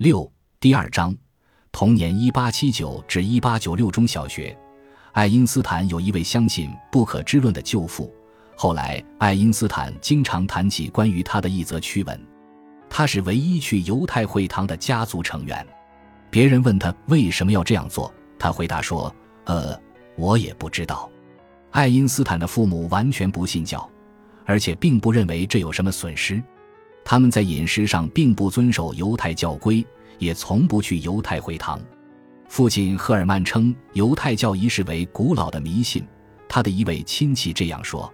六第二章，同年一八七九至一八九六中小学，爱因斯坦有一位相信不可知论的舅父。后来，爱因斯坦经常谈起关于他的一则趣闻。他是唯一去犹太会堂的家族成员。别人问他为什么要这样做，他回答说：“呃，我也不知道。”爱因斯坦的父母完全不信教，而且并不认为这有什么损失。他们在饮食上并不遵守犹太教规，也从不去犹太会堂。父亲赫尔曼称犹太教仪式为古老的迷信。他的一位亲戚这样说。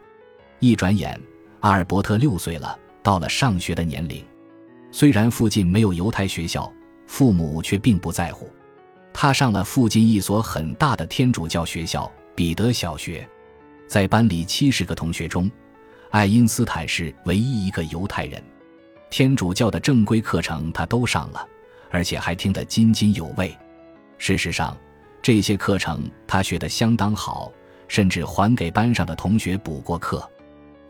一转眼，阿尔伯特六岁了，到了上学的年龄。虽然附近没有犹太学校，父母却并不在乎。他上了附近一所很大的天主教学校——彼得小学。在班里七十个同学中，爱因斯坦是唯一一个犹太人。天主教的正规课程他都上了，而且还听得津津有味。事实上，这些课程他学得相当好，甚至还给班上的同学补过课。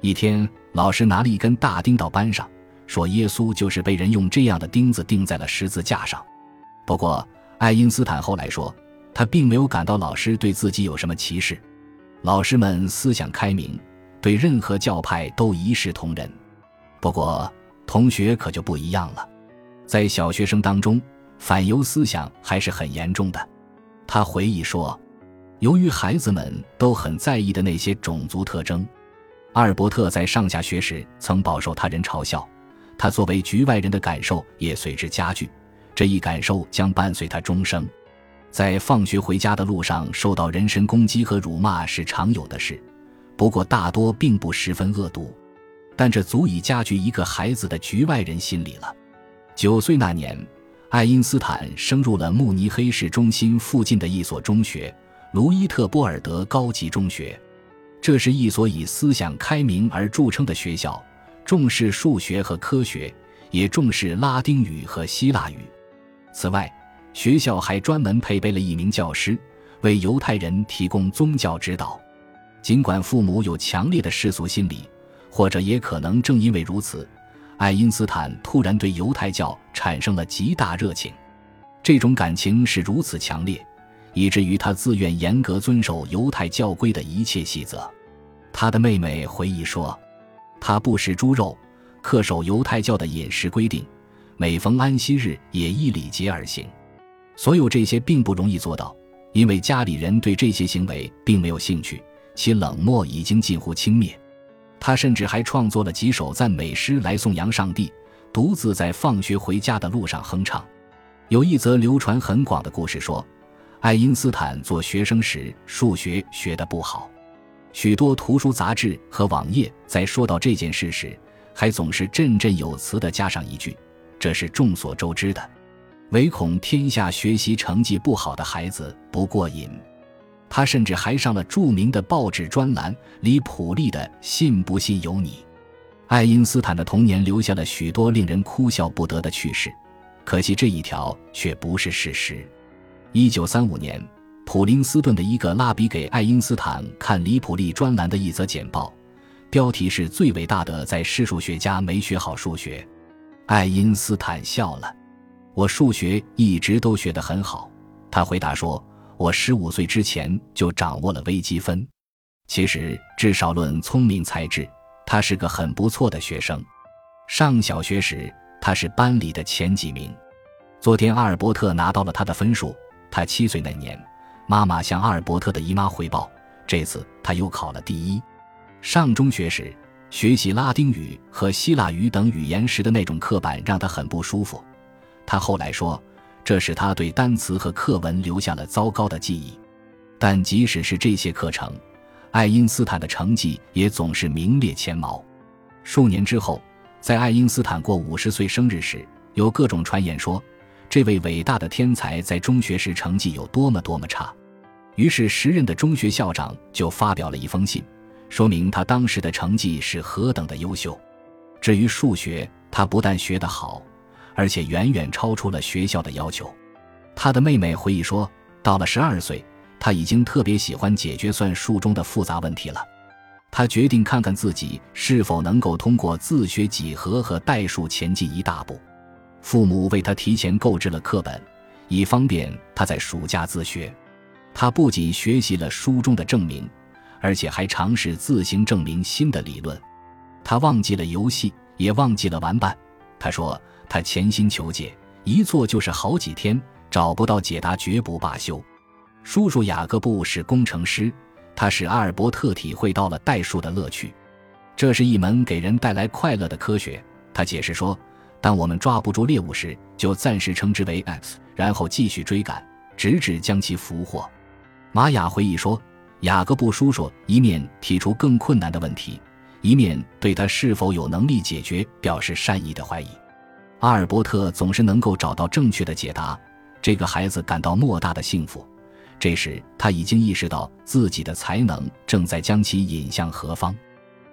一天，老师拿了一根大钉到班上，说：“耶稣就是被人用这样的钉子钉在了十字架上。”不过，爱因斯坦后来说，他并没有感到老师对自己有什么歧视。老师们思想开明，对任何教派都一视同仁。不过，同学可就不一样了，在小学生当中，反犹思想还是很严重的。他回忆说：“由于孩子们都很在意的那些种族特征。”阿尔伯特在上下学时曾饱受他人嘲笑，他作为局外人的感受也随之加剧。这一感受将伴随他终生。在放学回家的路上受到人身攻击和辱骂是常有的事，不过大多并不十分恶毒。但这足以加剧一个孩子的局外人心理了。九岁那年，爱因斯坦升入了慕尼黑市中心附近的一所中学——卢伊特波尔德高级中学。这是一所以思想开明而著称的学校，重视数学和科学，也重视拉丁语和希腊语。此外，学校还专门配备了一名教师，为犹太人提供宗教指导。尽管父母有强烈的世俗心理，或者也可能正因为如此，爱因斯坦突然对犹太教产生了极大热情。这种感情是如此强烈，以至于他自愿严格遵守犹太教规的一切细则。他的妹妹回忆说：“他不食猪肉，恪守犹太教的饮食规定，每逢安息日也依礼节而行。所有这些并不容易做到，因为家里人对这些行为并没有兴趣，其冷漠已经近乎轻蔑。他甚至还创作了几首赞美诗来颂扬上帝，独自在放学回家的路上哼唱。有一则流传很广的故事说，爱因斯坦做学生时数学学得不好。”许多图书杂志和网页在说到这件事时，还总是振振有词地加上一句：“这是众所周知的，唯恐天下学习成绩不好的孩子不过瘾。”他甚至还上了著名的报纸专栏李普利的“信不信由你”。爱因斯坦的童年留下了许多令人哭笑不得的趣事，可惜这一条却不是事实。一九三五年。普林斯顿的一个拉比给爱因斯坦看李普利专栏的一则简报，标题是最伟大的在世数学家没学好数学。爱因斯坦笑了：“我数学一直都学得很好。”他回答说：“我十五岁之前就掌握了微积分。其实，至少论聪明才智，他是个很不错的学生。上小学时，他是班里的前几名。昨天，阿尔伯特拿到了他的分数。他七岁那年。”妈妈向阿尔伯特的姨妈汇报，这次他又考了第一。上中学时，学习拉丁语和希腊语等语言时的那种刻板让他很不舒服。他后来说，这使他对单词和课文留下了糟糕的记忆。但即使是这些课程，爱因斯坦的成绩也总是名列前茅。数年之后，在爱因斯坦过五十岁生日时，有各种传言说。这位伟大的天才在中学时成绩有多么多么差，于是时任的中学校长就发表了一封信，说明他当时的成绩是何等的优秀。至于数学，他不但学得好，而且远远超出了学校的要求。他的妹妹回忆说，到了十二岁，他已经特别喜欢解决算术中的复杂问题了。他决定看看自己是否能够通过自学几何和代数前进一大步。父母为他提前购置了课本，以方便他在暑假自学。他不仅学习了书中的证明，而且还尝试自行证明新的理论。他忘记了游戏，也忘记了玩伴。他说：“他潜心求解，一坐就是好几天，找不到解答绝不罢休。”叔叔雅各布是工程师，他使阿尔伯特体会到了代数的乐趣。这是一门给人带来快乐的科学。他解释说：“当我们抓不住猎物时，就暂时称之为 x，然后继续追赶，直至将其俘获。”玛雅回忆说：“雅各布叔叔一面提出更困难的问题，一面对他是否有能力解决表示善意的怀疑。阿尔伯特总是能够找到正确的解答，这个孩子感到莫大的幸福。这时他已经意识到自己的才能正在将其引向何方。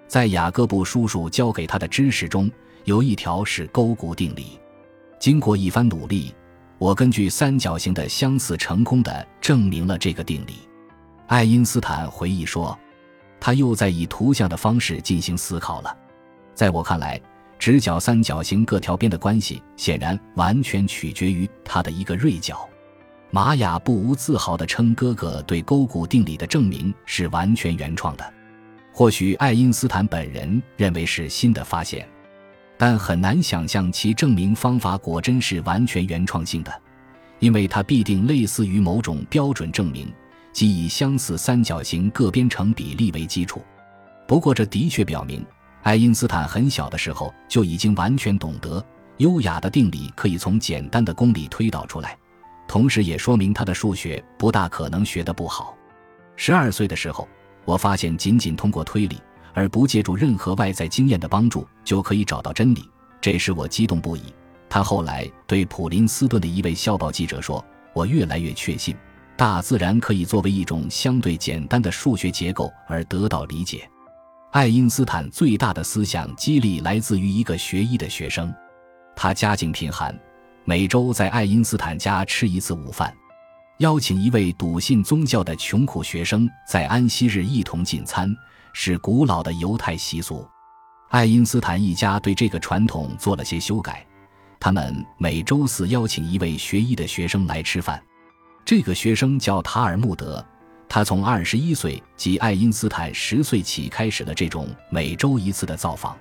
在雅各布叔叔教给他的知识中，有一条是勾股定理。经过一番努力。”我根据三角形的相似成功的证明了这个定理。爱因斯坦回忆说，他又在以图像的方式进行思考了。在我看来，直角三角形各条边的关系显然完全取决于它的一个锐角。玛雅不无自豪地称哥哥对勾股定理的证明是完全原创的。或许爱因斯坦本人认为是新的发现。但很难想象其证明方法果真是完全原创性的，因为它必定类似于某种标准证明，即以相似三角形各边成比例为基础。不过，这的确表明爱因斯坦很小的时候就已经完全懂得优雅的定理可以从简单的公理推导出来，同时也说明他的数学不大可能学得不好。十二岁的时候，我发现仅仅通过推理。而不借助任何外在经验的帮助就可以找到真理，这使我激动不已。他后来对普林斯顿的一位校报记者说：“我越来越确信，大自然可以作为一种相对简单的数学结构而得到理解。”爱因斯坦最大的思想激励来自于一个学医的学生，他家境贫寒，每周在爱因斯坦家吃一次午饭，邀请一位笃信宗教的穷苦学生在安息日一同进餐。是古老的犹太习俗，爱因斯坦一家对这个传统做了些修改。他们每周四邀请一位学医的学生来吃饭，这个学生叫塔尔穆德。他从二十一岁即爱因斯坦十岁起开始了这种每周一次的造访。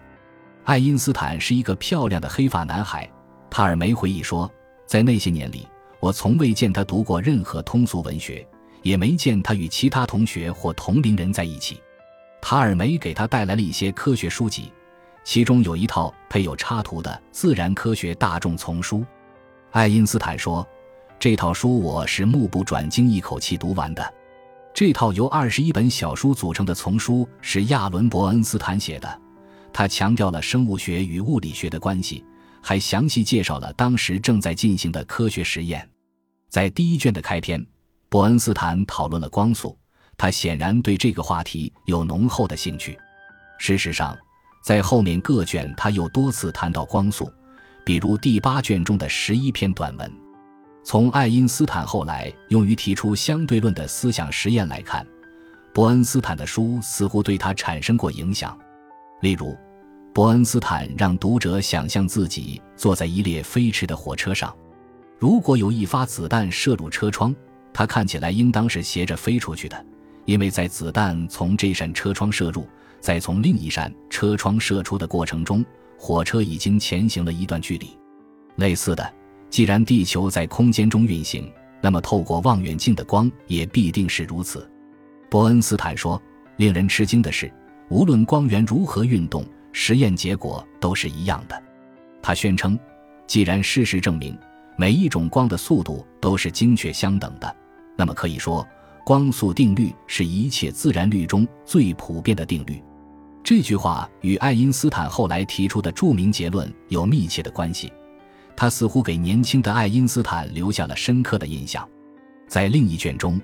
爱因斯坦是一个漂亮的黑发男孩。塔尔梅回忆说，在那些年里，我从未见他读过任何通俗文学，也没见他与其他同学或同龄人在一起。塔尔梅给他带来了一些科学书籍，其中有一套配有插图的《自然科学大众丛书》。爱因斯坦说：“这套书我是目不转睛一口气读完的。”这套由二十一本小书组成的丛书是亚伦·伯恩斯坦写的，他强调了生物学与物理学的关系，还详细介绍了当时正在进行的科学实验。在第一卷的开篇，伯恩斯坦讨论了光速。他显然对这个话题有浓厚的兴趣。事实上，在后面各卷，他又多次谈到光速，比如第八卷中的十一篇短文。从爱因斯坦后来用于提出相对论的思想实验来看，伯恩斯坦的书似乎对他产生过影响。例如，伯恩斯坦让读者想象自己坐在一列飞驰的火车上，如果有一发子弹射入车窗，它看起来应当是斜着飞出去的。因为在子弹从这扇车窗射入，再从另一扇车窗射出的过程中，火车已经前行了一段距离。类似的，既然地球在空间中运行，那么透过望远镜的光也必定是如此。伯恩斯坦说：“令人吃惊的是，无论光源如何运动，实验结果都是一样的。”他宣称：“既然事实证明每一种光的速度都是精确相等的，那么可以说。”光速定律是一切自然律中最普遍的定律。这句话与爱因斯坦后来提出的著名结论有密切的关系。他似乎给年轻的爱因斯坦留下了深刻的印象。在另一卷中，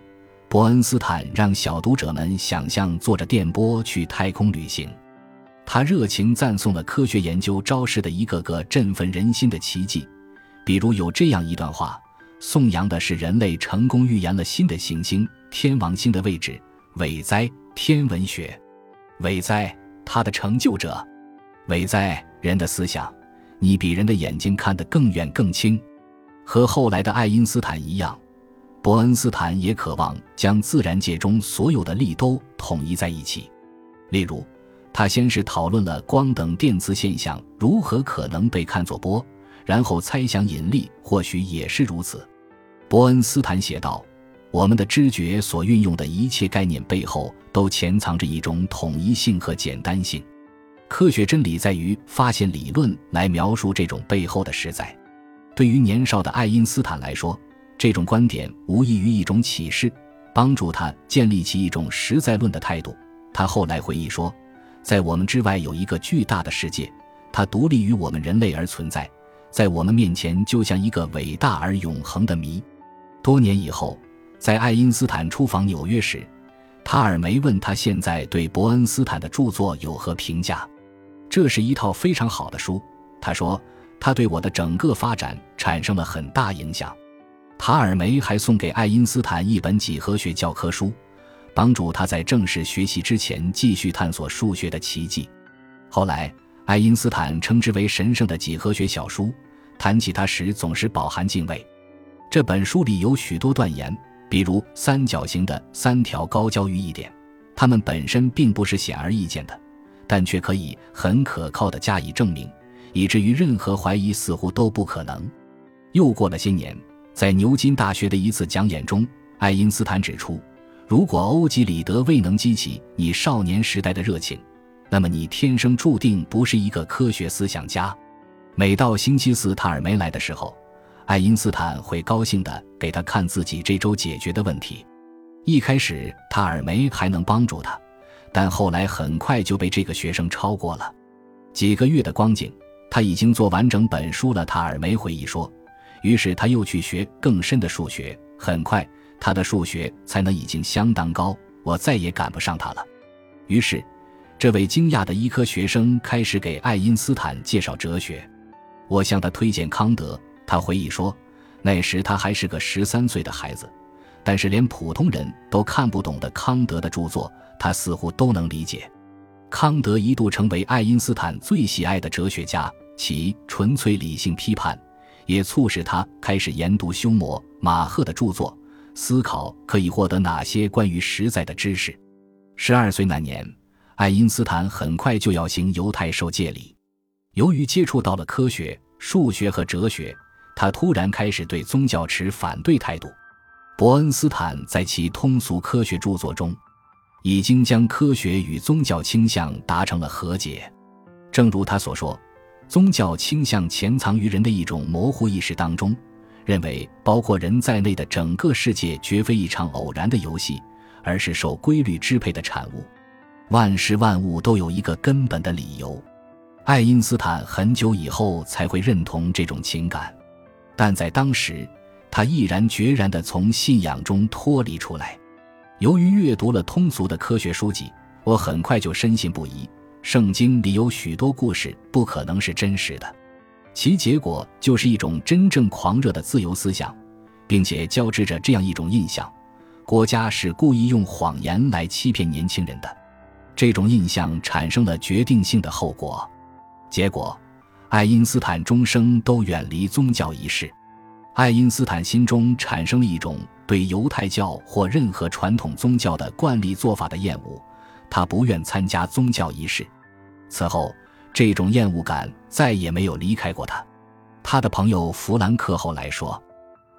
伯恩斯坦让小读者们想象坐着电波去太空旅行。他热情赞颂了科学研究昭示的一个个振奋人心的奇迹，比如有这样一段话。颂扬的是人类成功预言了新的行星天王星的位置，伟哉天文学，伟哉他的成就者，伟哉人的思想，你比人的眼睛看得更远更清。和后来的爱因斯坦一样，伯恩斯坦也渴望将自然界中所有的力都统一在一起。例如，他先是讨论了光等电磁现象如何可能被看作波，然后猜想引力或许也是如此。伯恩斯坦写道：“我们的知觉所运用的一切概念背后，都潜藏着一种统一性和简单性。科学真理在于发现理论来描述这种背后的实在。”对于年少的爱因斯坦来说，这种观点无异于一种启示，帮助他建立起一种实在论的态度。他后来回忆说：“在我们之外有一个巨大的世界，它独立于我们人类而存在，在我们面前就像一个伟大而永恒的谜。”多年以后，在爱因斯坦出访纽约时，塔尔梅问他现在对伯恩斯坦的著作有何评价。这是一套非常好的书，他说，他对我的整个发展产生了很大影响。塔尔梅还送给爱因斯坦一本几何学教科书。帮助他在正式学习之前继续探索数学的奇迹。后来，爱因斯坦称之为神圣的几何学小书，谈起它时总是饱含敬畏。这本书里有许多断言，比如三角形的三条高交于一点，它们本身并不是显而易见的，但却可以很可靠地加以证明，以至于任何怀疑似乎都不可能。又过了些年，在牛津大学的一次讲演中，爱因斯坦指出。如果欧几里得未能激起你少年时代的热情，那么你天生注定不是一个科学思想家。每到星期四塔尔梅来的时候，爱因斯坦会高兴地给他看自己这周解决的问题。一开始塔尔梅还能帮助他，但后来很快就被这个学生超过了。几个月的光景，他已经做完整本书了。塔尔梅回忆说，于是他又去学更深的数学，很快。他的数学才能已经相当高，我再也赶不上他了。于是，这位惊讶的医科学生开始给爱因斯坦介绍哲学。我向他推荐康德，他回忆说，那时他还是个十三岁的孩子，但是连普通人都看不懂的康德的著作，他似乎都能理解。康德一度成为爱因斯坦最喜爱的哲学家，其纯粹理性批判也促使他开始研读休谟、马赫的著作。思考可以获得哪些关于实在的知识。十二岁那年，爱因斯坦很快就要行犹太受戒礼。由于接触到了科学、数学和哲学，他突然开始对宗教持反对态度。伯恩斯坦在其通俗科学著作中，已经将科学与宗教倾向达成了和解。正如他所说，宗教倾向潜藏于人的一种模糊意识当中。认为包括人在内的整个世界绝非一场偶然的游戏，而是受规律支配的产物。万事万物都有一个根本的理由。爱因斯坦很久以后才会认同这种情感，但在当时，他毅然决然地从信仰中脱离出来。由于阅读了通俗的科学书籍，我很快就深信不疑：圣经里有许多故事不可能是真实的。其结果就是一种真正狂热的自由思想，并且交织着这样一种印象：国家是故意用谎言来欺骗年轻人的。这种印象产生了决定性的后果，结果，爱因斯坦终生都远离宗教仪式。爱因斯坦心中产生了一种对犹太教或任何传统宗教的惯例做法的厌恶，他不愿参加宗教仪式。此后。这种厌恶感再也没有离开过他。他的朋友弗兰克后来说：“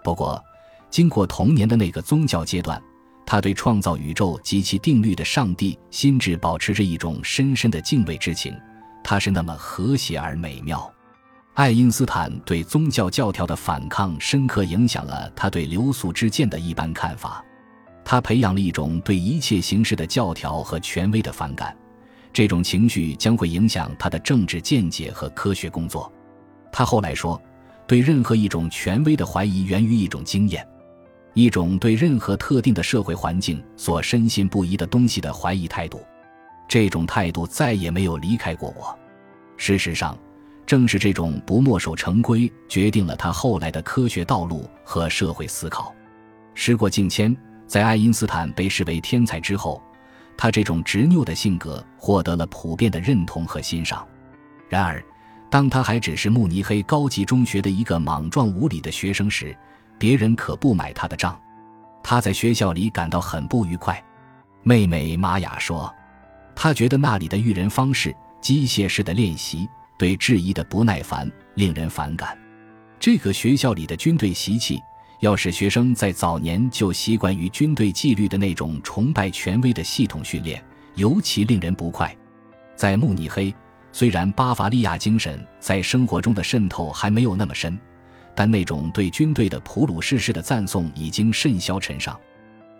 不过，经过童年的那个宗教阶段，他对创造宇宙及其定律的上帝心智保持着一种深深的敬畏之情。他是那么和谐而美妙。”爱因斯坦对宗教教条的反抗深刻影响了他对流俗之见的一般看法。他培养了一种对一切形式的教条和权威的反感。这种情绪将会影响他的政治见解和科学工作。他后来说：“对任何一种权威的怀疑源于一种经验，一种对任何特定的社会环境所深信不疑的东西的怀疑态度。这种态度再也没有离开过我。事实上，正是这种不墨守成规，决定了他后来的科学道路和社会思考。时过境迁，在爱因斯坦被视为天才之后。”他这种执拗的性格获得了普遍的认同和欣赏。然而，当他还只是慕尼黑高级中学的一个莽撞无礼的学生时，别人可不买他的账。他在学校里感到很不愉快。妹妹玛雅说，她觉得那里的育人方式、机械式的练习、对质疑的不耐烦，令人反感。这个学校里的军队习气，要使学生在早年就习惯于军队纪律的那种崇拜权威的系统训练，尤其令人不快。在慕尼黑。虽然巴伐利亚精神在生活中的渗透还没有那么深，但那种对军队的普鲁士式的赞颂已经甚嚣尘上。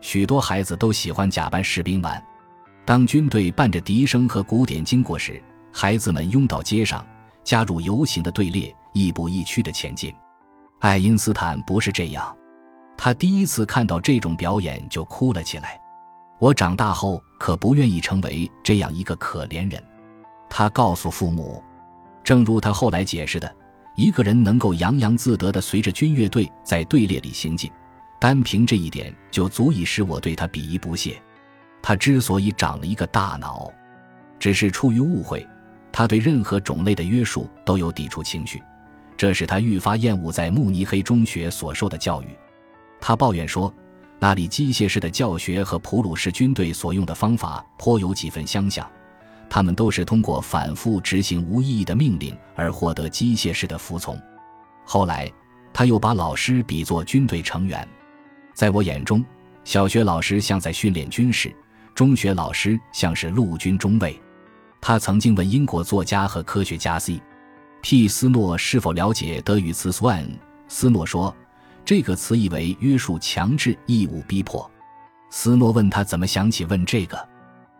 许多孩子都喜欢假扮士兵玩。当军队伴着笛声和鼓点经过时，孩子们拥到街上，加入游行的队列，亦步亦趋地前进。爱因斯坦不是这样，他第一次看到这种表演就哭了起来。我长大后可不愿意成为这样一个可怜人。他告诉父母，正如他后来解释的，一个人能够洋洋自得地随着军乐队在队列里行进，单凭这一点就足以使我对他鄙夷不屑。他之所以长了一个大脑，只是出于误会。他对任何种类的约束都有抵触情绪，这使他愈发厌恶在慕尼黑中学所受的教育。他抱怨说，那里机械式的教学和普鲁士军队所用的方法颇有几分相像。他们都是通过反复执行无意义的命令而获得机械式的服从。后来，他又把老师比作军队成员。在我眼中，小学老师像在训练军士，中学老师像是陆军中尉。他曾经问英国作家和科学家 C.P. 斯诺是否了解德语词 “swan”。斯诺说，这个词意为约束、强制、义务、逼迫。斯诺问他怎么想起问这个，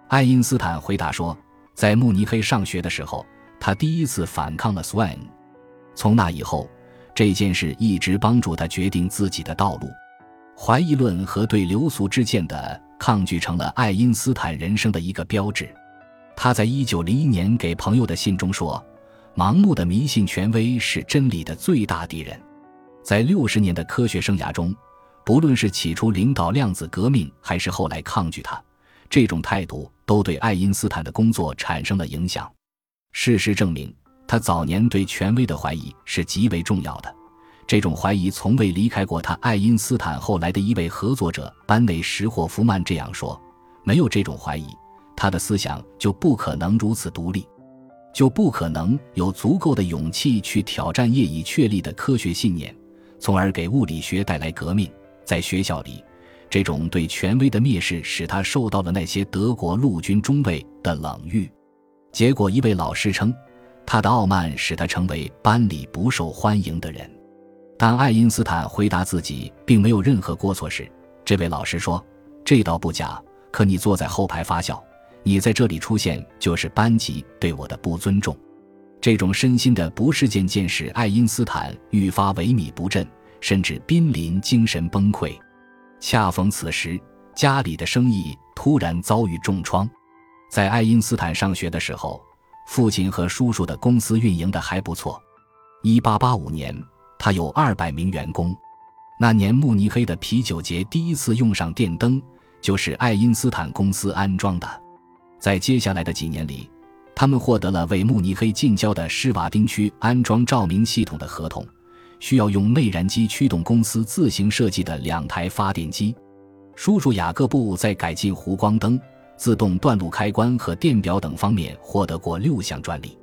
爱因斯坦回答说。在慕尼黑上学的时候，他第一次反抗了 Swan。从那以后，这件事一直帮助他决定自己的道路。怀疑论和对流俗之见的抗拒成了爱因斯坦人生的一个标志。他在一九零一年给朋友的信中说：“盲目的迷信权威是真理的最大敌人。”在六十年的科学生涯中，不论是起初领导量子革命，还是后来抗拒它。这种态度都对爱因斯坦的工作产生了影响。事实证明，他早年对权威的怀疑是极为重要的。这种怀疑从未离开过他。爱因斯坦后来的一位合作者班内什霍夫曼这样说：“没有这种怀疑，他的思想就不可能如此独立，就不可能有足够的勇气去挑战业已确立的科学信念，从而给物理学带来革命。”在学校里。这种对权威的蔑视，使他受到了那些德国陆军中尉的冷遇。结果，一位老师称，他的傲慢使他成为班里不受欢迎的人。当爱因斯坦回答自己并没有任何过错时，这位老师说：“这倒不假，可你坐在后排发笑，你在这里出现就是班级对我的不尊重。”这种身心的不适渐渐使爱因斯坦愈发萎靡不振，甚至濒临精神崩溃。恰逢此时，家里的生意突然遭遇重创。在爱因斯坦上学的时候，父亲和叔叔的公司运营的还不错。1885年，他有200名员工。那年慕尼黑的啤酒节第一次用上电灯，就是爱因斯坦公司安装的。在接下来的几年里，他们获得了为慕尼黑近郊的施瓦丁区安装照明系统的合同。需要用内燃机驱动公司自行设计的两台发电机。叔叔雅各布在改进弧光灯、自动断路开关和电表等方面获得过六项专利。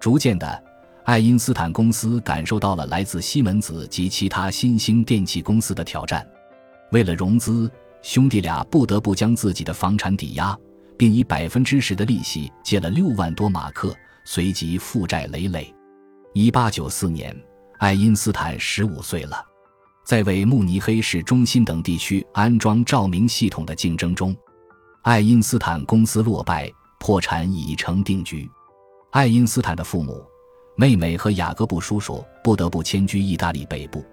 逐渐的，爱因斯坦公司感受到了来自西门子及其他新兴电器公司的挑战。为了融资，兄弟俩不得不将自己的房产抵押，并以百分之十的利息借了六万多马克，随即负债累累。一八九四年。爱因斯坦十五岁了，在为慕尼黑市中心等地区安装照明系统的竞争中，爱因斯坦公司落败，破产已成定局。爱因斯坦的父母、妹妹和雅各布叔叔不得不迁居意大利北部，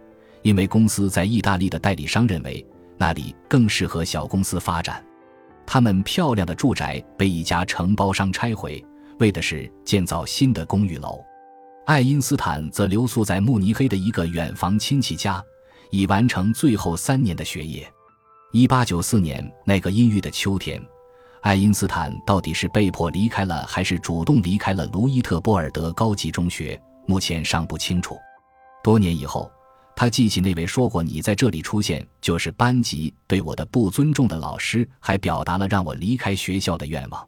因为公司在意大利的代理商认为那里更适合小公司发展。他们漂亮的住宅被一家承包商拆毁，为的是建造新的公寓楼。爱因斯坦则留宿在慕尼黑的一个远房亲戚家，以完成最后三年的学业。一八九四年那个阴郁的秋天，爱因斯坦到底是被迫离开了，还是主动离开了卢伊特波尔德高级中学？目前尚不清楚。多年以后，他记起那位说过你在这里出现就是班级对我的不尊重的老师，还表达了让我离开学校的愿望。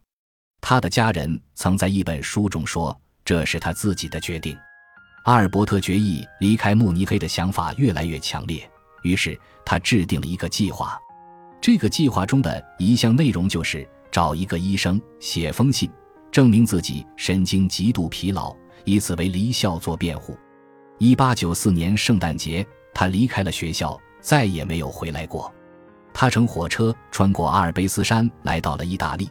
他的家人曾在一本书中说，这是他自己的决定。阿尔伯特决意离开慕尼黑的想法越来越强烈，于是他制定了一个计划。这个计划中的一项内容就是找一个医生写封信，证明自己神经极度疲劳，以此为离校做辩护。一八九四年圣诞节，他离开了学校，再也没有回来过。他乘火车穿过阿尔卑斯山，来到了意大利，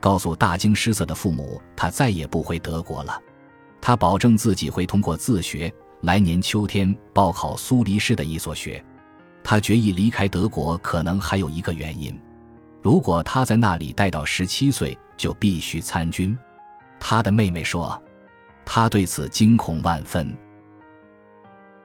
告诉大惊失色的父母，他再也不回德国了。他保证自己会通过自学，来年秋天报考苏黎世的一所学。他决意离开德国，可能还有一个原因：如果他在那里待到十七岁，就必须参军。他的妹妹说，他对此惊恐万分。